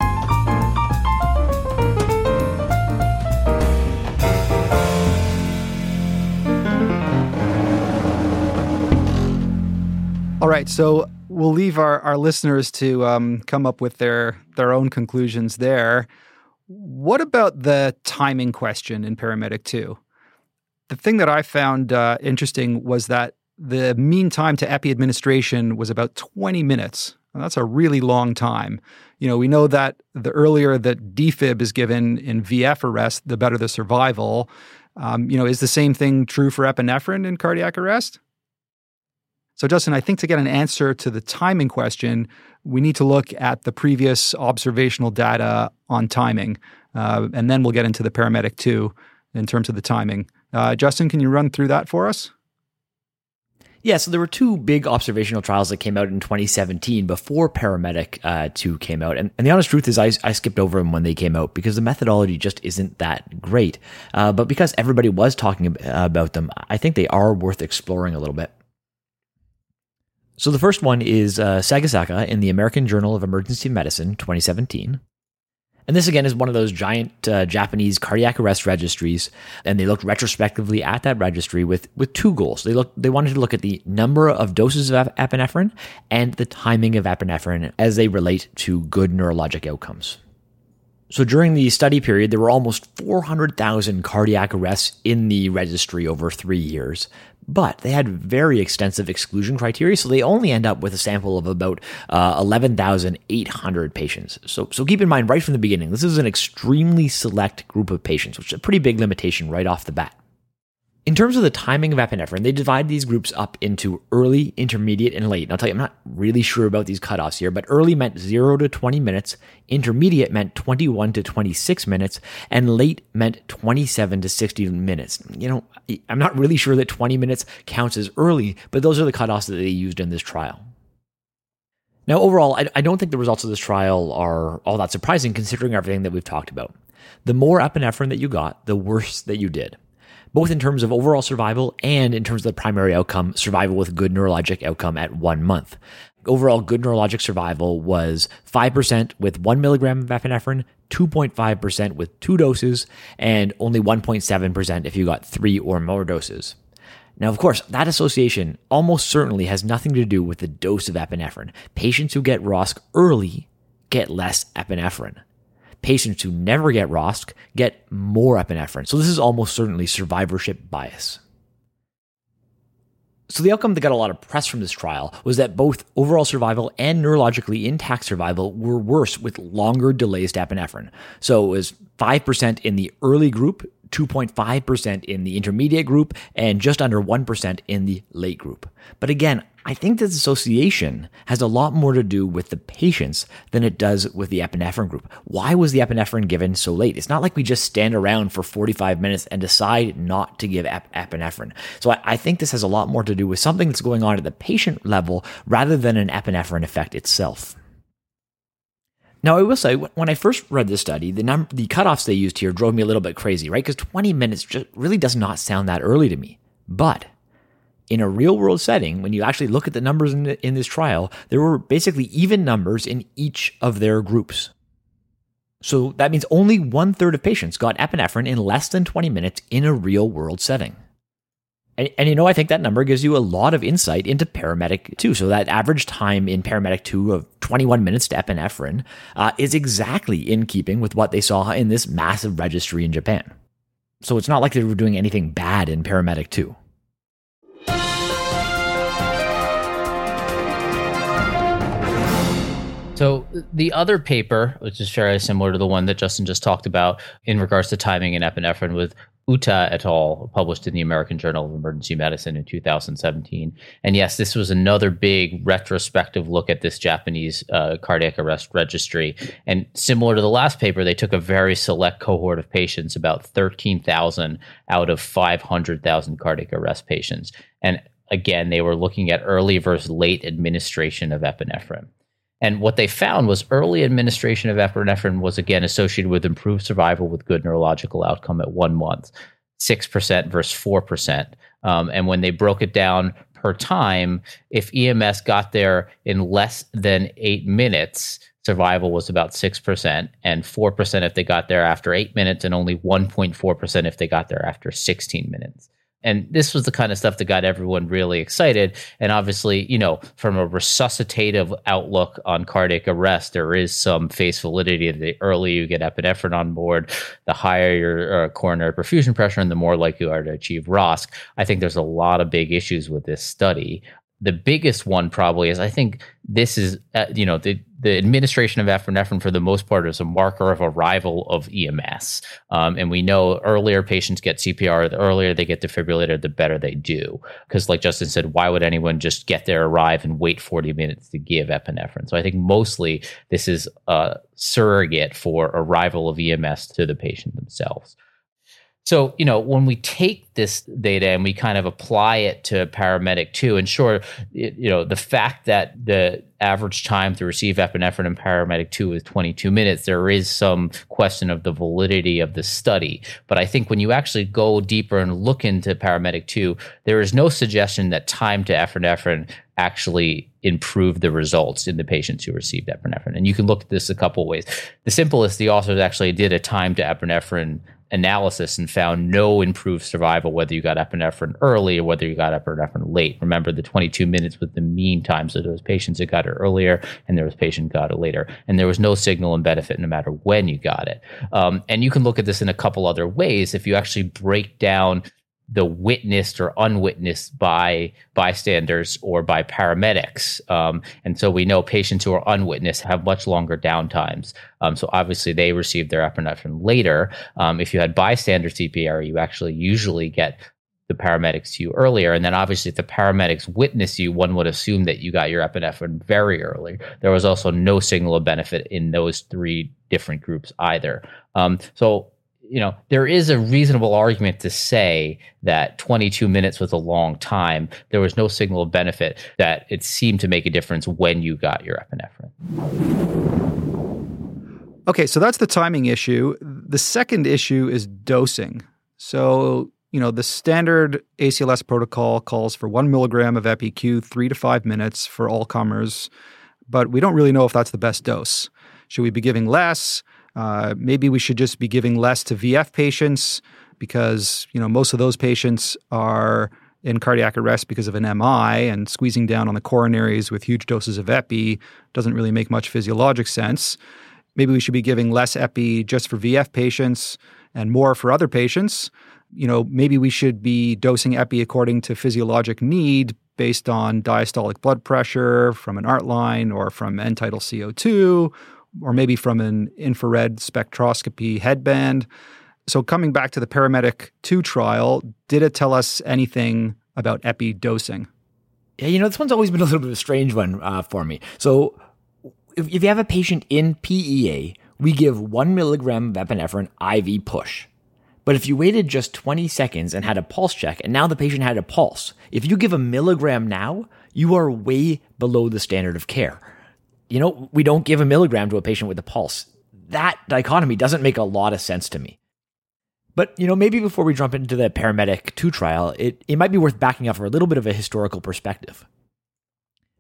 All right, so we'll leave our, our listeners to um, come up with their their own conclusions there. What about the timing question in Paramedic 2? The thing that I found uh, interesting was that the mean time to epi administration was about 20 minutes. That's a really long time. You know, we know that the earlier that defib is given in VF arrest, the better the survival. Um, you know, is the same thing true for epinephrine in cardiac arrest? So, Justin, I think to get an answer to the timing question, we need to look at the previous observational data on timing, uh, and then we'll get into the paramedic too in terms of the timing. Uh, Justin, can you run through that for us? Yeah, so there were two big observational trials that came out in 2017 before Paramedic uh, 2 came out. And, and, the honest truth is, I, I, skipped over them when they came out because the methodology just isn't that great. Uh, but because everybody was talking about them, I think they are worth exploring a little bit. So the first one is uh, Sagisaka in the American Journal of Emergency Medicine 2017. And this again is one of those giant uh, Japanese cardiac arrest registries, and they looked retrospectively at that registry with with two goals. They looked they wanted to look at the number of doses of epinephrine and the timing of epinephrine as they relate to good neurologic outcomes. So during the study period, there were almost 400,000 cardiac arrests in the registry over three years, but they had very extensive exclusion criteria, so they only end up with a sample of about uh, 11,800 patients. So, so keep in mind right from the beginning, this is an extremely select group of patients, which is a pretty big limitation right off the bat. In terms of the timing of epinephrine, they divide these groups up into early, intermediate, and late. And I'll tell you, I'm not really sure about these cutoffs here, but early meant 0 to 20 minutes, intermediate meant 21 to 26 minutes, and late meant 27 to 60 minutes. You know, I'm not really sure that 20 minutes counts as early, but those are the cutoffs that they used in this trial. Now, overall, I, I don't think the results of this trial are all that surprising considering everything that we've talked about. The more epinephrine that you got, the worse that you did both in terms of overall survival and in terms of the primary outcome, survival with good neurologic outcome at one month. Overall, good neurologic survival was 5% with one milligram of epinephrine, 2.5% with two doses, and only 1.7% if you got three or more doses. Now, of course, that association almost certainly has nothing to do with the dose of epinephrine. Patients who get ROSC early get less epinephrine patients who never get ROSC get more epinephrine. So this is almost certainly survivorship bias. So the outcome that got a lot of press from this trial was that both overall survival and neurologically intact survival were worse with longer delays to epinephrine. So it was 5% in the early group, 2.5% in the intermediate group, and just under 1% in the late group. But again, I think this association has a lot more to do with the patients than it does with the epinephrine group. Why was the epinephrine given so late? It's not like we just stand around for 45 minutes and decide not to give ep- epinephrine. So I, I think this has a lot more to do with something that's going on at the patient level rather than an epinephrine effect itself. Now, I will say, when I first read this study, the num- the cutoffs they used here drove me a little bit crazy, right? Because 20 minutes just really does not sound that early to me. But in a real world setting, when you actually look at the numbers in, the, in this trial, there were basically even numbers in each of their groups. So that means only one third of patients got epinephrine in less than 20 minutes in a real world setting. And, and, you know, I think that number gives you a lot of insight into paramedic 2. So that average time in paramedic 2 of 21 minutes to epinephrine uh, is exactly in keeping with what they saw in this massive registry in Japan. So it's not like they were doing anything bad in paramedic 2. So the other paper, which is very similar to the one that Justin just talked about in regards to timing and epinephrine, with Ueta et al. published in the American Journal of Emergency Medicine in 2017. And yes, this was another big retrospective look at this Japanese uh, cardiac arrest registry. And similar to the last paper, they took a very select cohort of patients, about 13,000 out of 500,000 cardiac arrest patients. And again, they were looking at early versus late administration of epinephrine. And what they found was early administration of epinephrine was again associated with improved survival with good neurological outcome at one month, 6% versus 4%. Um, and when they broke it down per time, if EMS got there in less than eight minutes, survival was about 6%, and 4% if they got there after eight minutes, and only 1.4% if they got there after 16 minutes and this was the kind of stuff that got everyone really excited. And obviously, you know, from a resuscitative outlook on cardiac arrest, there is some face validity. The earlier you get epinephrine on board, the higher your uh, coronary perfusion pressure, and the more likely you are to achieve ROSC. I think there's a lot of big issues with this study the biggest one probably is I think this is uh, you know the the administration of epinephrine for the most part is a marker of arrival of EMS, um, and we know earlier patients get CPR, the earlier they get defibrillator, the better they do. Because like Justin said, why would anyone just get there, arrive, and wait forty minutes to give epinephrine? So I think mostly this is a surrogate for arrival of EMS to the patient themselves. So, you know, when we take this data and we kind of apply it to paramedic two, and sure, it, you know, the fact that the average time to receive epinephrine in paramedic two is 22 minutes, there is some question of the validity of the study. But I think when you actually go deeper and look into paramedic two, there is no suggestion that time to epinephrine actually improved the results in the patients who received epinephrine. And you can look at this a couple ways. The simplest, the authors actually did a time to epinephrine analysis and found no improved survival whether you got epinephrine early or whether you got epinephrine late. Remember, the 22 minutes was the mean time. So was patients that got it earlier and there was patients got it later. And there was no signal and benefit no matter when you got it. Um, and you can look at this in a couple other ways. If you actually break down the witnessed or unwitnessed by bystanders or by paramedics. Um, and so we know patients who are unwitnessed have much longer downtimes. Um, so obviously they receive their epinephrine later. Um, if you had bystander CPR, you actually usually get the paramedics to you earlier. And then obviously if the paramedics witness you, one would assume that you got your epinephrine very early. There was also no signal of benefit in those three different groups either. Um, so you know, there is a reasonable argument to say that 22 minutes was a long time. There was no signal of benefit that it seemed to make a difference when you got your epinephrine. Okay, so that's the timing issue. The second issue is dosing. So, you know, the standard ACLS protocol calls for one milligram of EpiQ, three to five minutes for all comers, but we don't really know if that's the best dose. Should we be giving less? Uh, maybe we should just be giving less to VF patients because you know most of those patients are in cardiac arrest because of an MI, and squeezing down on the coronaries with huge doses of epi doesn't really make much physiologic sense. Maybe we should be giving less epi just for VF patients and more for other patients. You know, maybe we should be dosing epi according to physiologic need based on diastolic blood pressure from an art line or from end tidal CO2 or maybe from near infrared spectroscopy headband. So, coming back to the Paramedic 2 trial, did it tell us anything about epi dosing? Yeah, you know, this one's always been a little bit of a strange one uh, for me. So, if, if you have a patient in PEA, we give one milligram of epinephrine IV push. But if you waited just 20 seconds and had a pulse check, and now the patient had a pulse, if you give a milligram now, you are way below the standard of care you know, we don't give a milligram to a patient with a pulse. That dichotomy doesn't make a lot of sense to me. But, you know, maybe before we jump into the paramedic 2 trial, it, it might be worth backing up for a little bit of a historical perspective.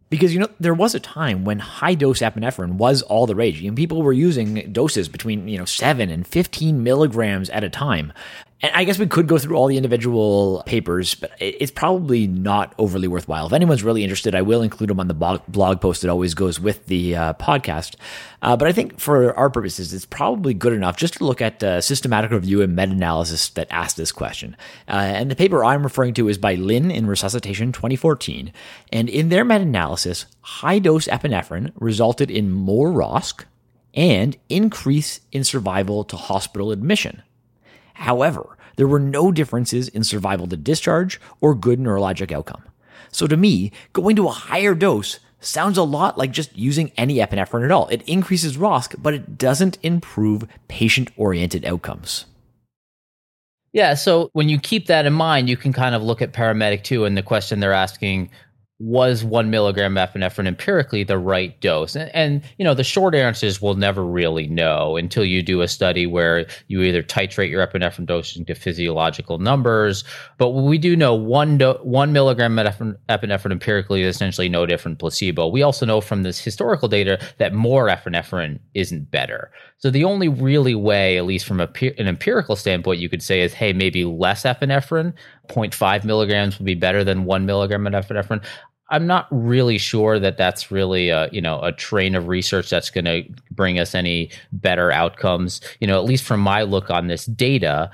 Because, you know, there was a time when high dose epinephrine was all the rage. And people were using doses between, you know, 7 and 15 milligrams at a time. And I guess we could go through all the individual papers, but it's probably not overly worthwhile. If anyone's really interested, I will include them on the blog post that always goes with the uh, podcast. Uh, but I think for our purposes, it's probably good enough just to look at a systematic review and meta analysis that asked this question. Uh, and the paper I'm referring to is by Lin in Resuscitation 2014. And in their meta analysis, high dose epinephrine resulted in more ROSC and increase in survival to hospital admission. However, there were no differences in survival to discharge or good neurologic outcome. So to me, going to a higher dose sounds a lot like just using any epinephrine at all. It increases ROSC, but it doesn't improve patient oriented outcomes. Yeah, so when you keep that in mind, you can kind of look at paramedic 2 and the question they're asking was one milligram epinephrine empirically the right dose? And, and, you know, the short answers we'll never really know until you do a study where you either titrate your epinephrine dosing to physiological numbers. But we do know one do, one milligram epinephrine, epinephrine empirically is essentially no different placebo. We also know from this historical data that more epinephrine isn't better. So the only really way, at least from a, an empirical standpoint, you could say is, hey, maybe less epinephrine, 0.5 milligrams would be better than one milligram of epinephrine. I'm not really sure that that's really a you know a train of research that's going to bring us any better outcomes. You know, at least from my look on this data,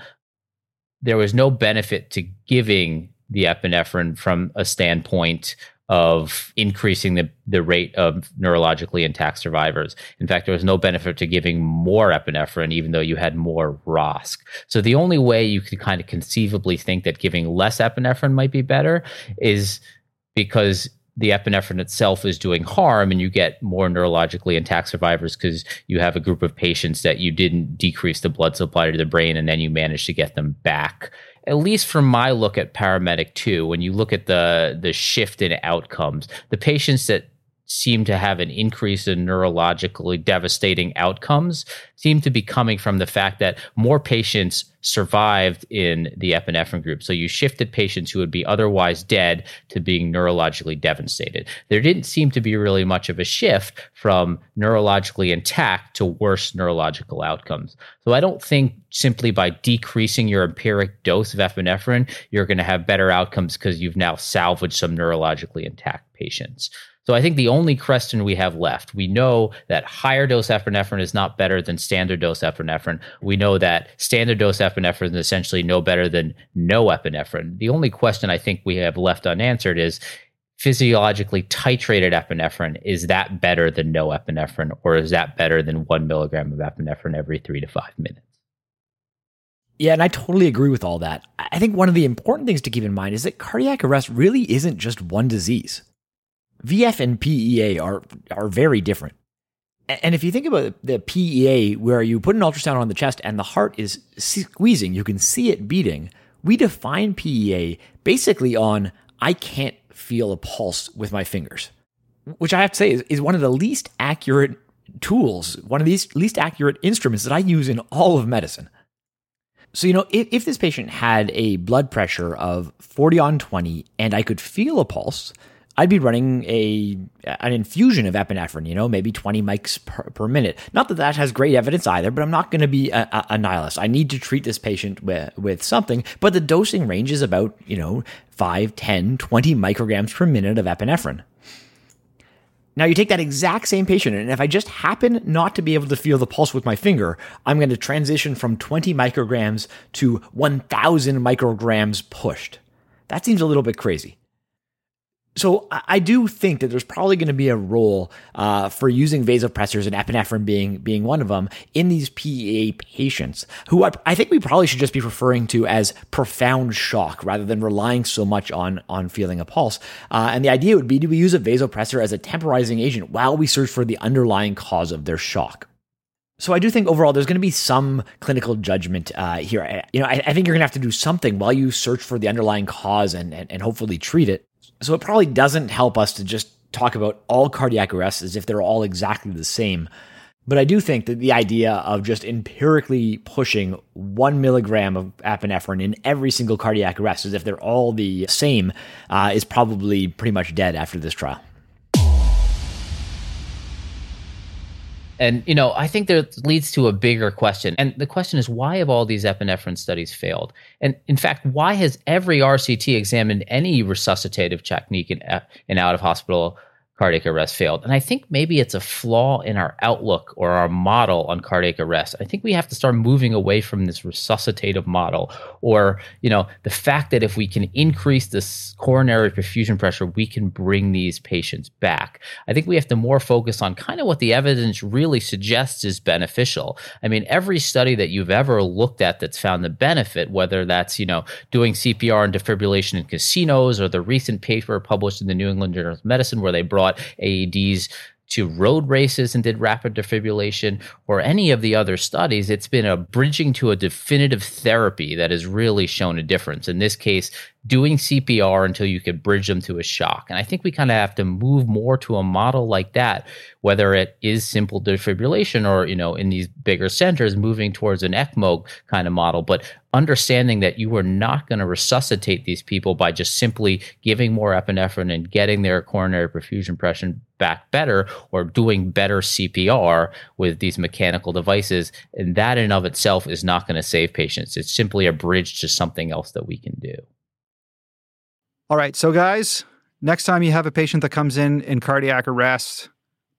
there was no benefit to giving the epinephrine from a standpoint of increasing the, the rate of neurologically intact survivors. In fact, there was no benefit to giving more epinephrine, even though you had more ROSC. So the only way you could kind of conceivably think that giving less epinephrine might be better is because the epinephrine itself is doing harm and you get more neurologically intact survivors because you have a group of patients that you didn't decrease the blood supply to the brain and then you manage to get them back. At least from my look at paramedic 2 when you look at the the shift in outcomes the patients that seem to have an increase in neurologically devastating outcomes seem to be coming from the fact that more patients survived in the epinephrine group. So you shifted patients who would be otherwise dead to being neurologically devastated. There didn't seem to be really much of a shift from neurologically intact to worse neurological outcomes. So I don't think simply by decreasing your empiric dose of epinephrine, you're going to have better outcomes because you've now salvaged some neurologically intact patients. So I think the only question we have left, we know that higher dose epinephrine is not better than standard dose epinephrine. We know that standard dose epinephrine is essentially no better than no epinephrine. The only question I think we have left unanswered is physiologically titrated epinephrine, is that better than no epinephrine, or is that better than one milligram of epinephrine every three to five minutes? Yeah, and I totally agree with all that. I think one of the important things to keep in mind is that cardiac arrest really isn't just one disease. VF and PEA are are very different. And if you think about the PEA, where you put an ultrasound on the chest and the heart is squeezing, you can see it beating. We define PEA basically on I can't feel a pulse with my fingers, which I have to say is, is one of the least accurate tools, one of these least accurate instruments that I use in all of medicine. So, you know, if, if this patient had a blood pressure of 40 on 20 and I could feel a pulse, I'd be running a an infusion of epinephrine, you know, maybe 20 mics per, per minute. Not that that has great evidence either, but I'm not going to be a, a, a, nihilist. I need to treat this patient with, with something, but the dosing range is about, you know, 5, 10, 20 micrograms per minute of epinephrine. Now you take that exact same patient, and if I just happen not to be able to feel the pulse with my finger, I'm going to transition from 20 micrograms to 1,000 micrograms pushed. That seems a little bit crazy. So I do think that there's probably going to be a role uh, for using vasopressors and epinephrine being being one of them in these PEA patients, who I, I, think we probably should just be referring to as profound shock rather than relying so much on on feeling a pulse. Uh, and the idea would be: do we use a vasopressor as a temporizing agent while we search for the underlying cause of their shock? So I do think overall there's going to be some clinical judgment uh, here. You know, I, I, think you're going to have to do something while you search for the underlying cause and, and, and hopefully treat it. So it probably doesn't help us to just talk about all cardiac arrests as if they're all exactly the same. But I do think that the idea of just empirically pushing one milligram of epinephrine in every single cardiac arrest as if they're all the same uh, is probably pretty much dead after this trial. And you know, I think that leads to a bigger question. And the question is why have all these epinephrine studies failed? And in fact, why has every RCT examined any resuscitative technique in, uh, in out of hospital cardiac arrest failed. And I think maybe it's a flaw in our outlook or our model on cardiac arrest. I think we have to start moving away from this resuscitative model or, you know, the fact that if we can increase this coronary perfusion pressure, we can bring these patients back. I think we have to more focus on kind of what the evidence really suggests is beneficial. I mean, every study that you've ever looked at that's found the benefit, whether that's, you know, doing CPR and defibrillation in casinos or the recent paper published in the New England Journal of Medicine where they brought brought AEDs to road races and did rapid defibrillation or any of the other studies, it's been a bridging to a definitive therapy that has really shown a difference. In this case, doing CPR until you could bridge them to a shock. And I think we kind of have to move more to a model like that, whether it is simple defibrillation or, you know, in these bigger centers, moving towards an ECMO kind of model. But understanding that you are not going to resuscitate these people by just simply giving more epinephrine and getting their coronary perfusion pressure back better or doing better CPR with these mechanical devices. And that in of itself is not going to save patients. It's simply a bridge to something else that we can do. All right. So, guys, next time you have a patient that comes in in cardiac arrest,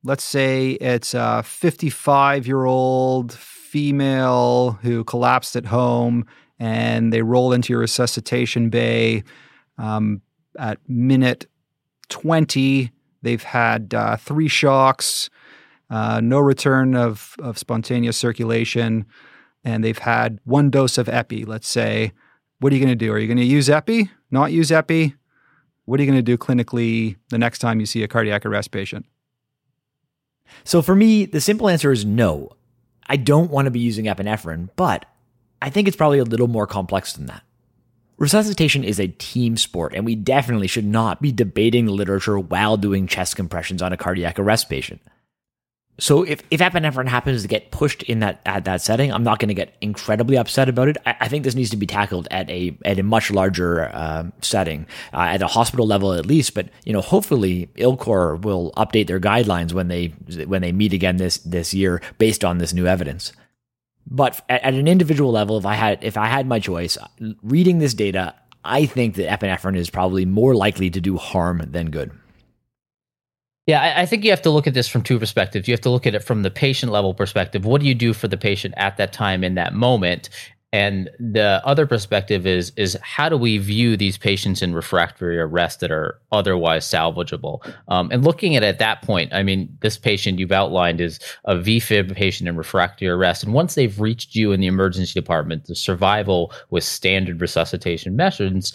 let's say it's a 55 year old female who collapsed at home and they roll into your resuscitation bay um, at minute 20. They've had uh, three shocks, uh, no return of, of spontaneous circulation, and they've had one dose of epi, let's say. What are you going to do? Are you going to use epi? Not use epi? What are you going to do clinically the next time you see a cardiac arrest patient? So for me, the simple answer is no. I don't want to be using epinephrine, but I think it's probably a little more complex than that. Resuscitation is a team sport, and we definitely should not be debating literature while doing chest compressions on a cardiac arrest patient. So if, if epinephrine happens to get pushed in that at that setting, I'm not going to get incredibly upset about it. I, I, think this needs to be tackled at a at a much larger uh, setting, uh, at a hospital level at least. But you know, hopefully, ILCOR will update their guidelines when they when they meet again this this year based on this new evidence. But at, at an individual level, if I had if I had my choice, reading this data, I think that epinephrine is probably more likely to do harm than good. Yeah, I, I, think you have to look at this from two perspectives. You have to look at it from the patient level perspective. What do you do for the patient at that time in that moment? And the other perspective is is how do we view these patients in refractory arrest that are otherwise salvageable? Um, and looking at it at that point, I mean, this patient you've outlined is a VFib patient in refractory arrest, and once they've reached you in the emergency department, the survival with standard resuscitation methods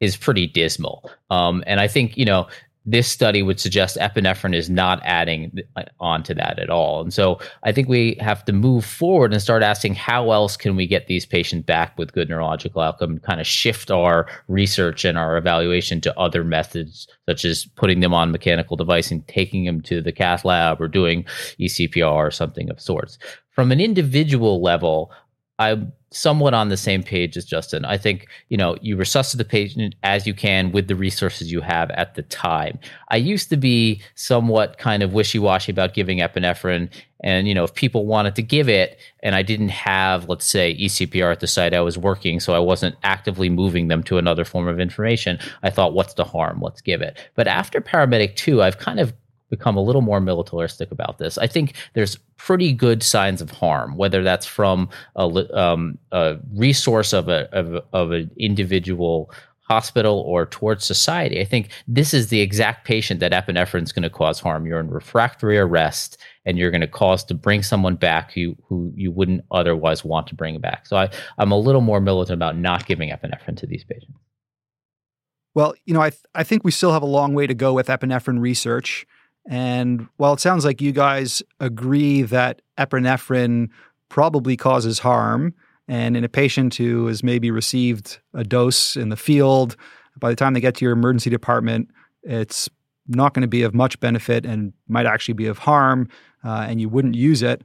is pretty dismal. Um, and I think you know this study would suggest epinephrine is not adding on to that at all. And so I think we have to move forward and start asking how else can we get these patients back with good neurological outcome and kind of shift our research and our evaluation to other methods, such as putting them on mechanical device and taking them to the cath lab or doing ECPR or something of sorts. From an individual level, I'm somewhat on the same page as Justin. I think, you know, you resuscitate the patient as you can with the resources you have at the time. I used to be somewhat kind of wishy-washy about giving epinephrine and, you know, if people wanted to give it and I didn't have, let's say, ECPR at the site I was working, so I wasn't actively moving them to another form of information, I thought, what's the harm? Let's give it. But after Paramedic 2, I've kind of become a little more militaristic about this. I think there's pretty good signs of harm, whether that's from a, um, a resource of a of, of an individual hospital or towards society. I think this is the exact patient that epinephrine is going to cause harm. You're in refractory arrest and you're going to cause to bring someone back who, who you wouldn't otherwise want to bring back. So I, I'm a little more militant about not giving epinephrine to these patients. Well, you know, I, th- I think we still have a long way to go with epinephrine research. And while it sounds like you guys agree that epinephrine probably causes harm, and in a patient who has maybe received a dose in the field, by the time they get to your emergency department, it's not going to be of much benefit and might actually be of harm, uh, and you wouldn't use it.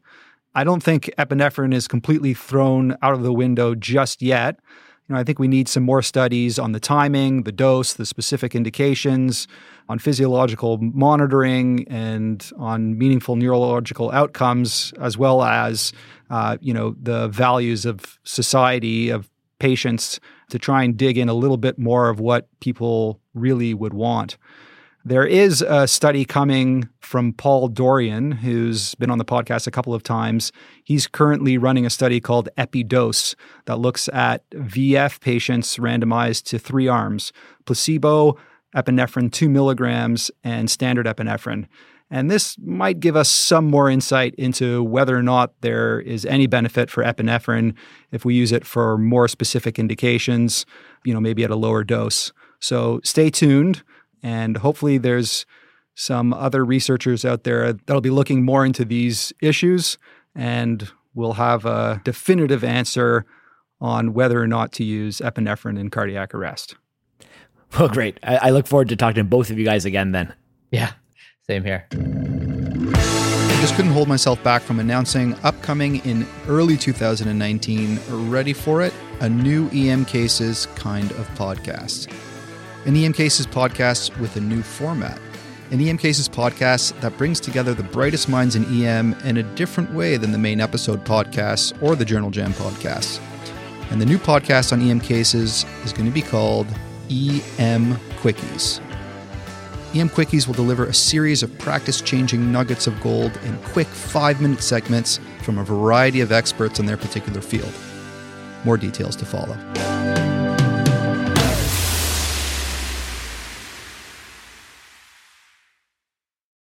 I don't think epinephrine is completely thrown out of the window just yet. You know, I think we need some more studies on the timing, the dose, the specific indications, on physiological monitoring, and on meaningful neurological outcomes, as well as uh, you know the values of society of patients to try and dig in a little bit more of what people really would want. There is a study coming from Paul Dorian, who's been on the podcast a couple of times. He's currently running a study called EpiDose that looks at VF patients randomized to three arms placebo, epinephrine 2 milligrams, and standard epinephrine. And this might give us some more insight into whether or not there is any benefit for epinephrine if we use it for more specific indications, you know, maybe at a lower dose. So stay tuned, and hopefully there's some other researchers out there that'll be looking more into these issues, and we'll have a definitive answer on whether or not to use epinephrine in cardiac arrest. Well, great. I, I look forward to talking to both of you guys again then. Yeah, same here. I just couldn't hold myself back from announcing upcoming in early 2019, ready for it, a new EM Cases kind of podcast. An EM Cases podcast with a new format. An EM Cases podcast that brings together the brightest minds in EM in a different way than the main episode podcasts or the Journal Jam podcasts. And the new podcast on EM Cases is going to be called EM Quickies. EM Quickies will deliver a series of practice changing nuggets of gold in quick five minute segments from a variety of experts in their particular field. More details to follow.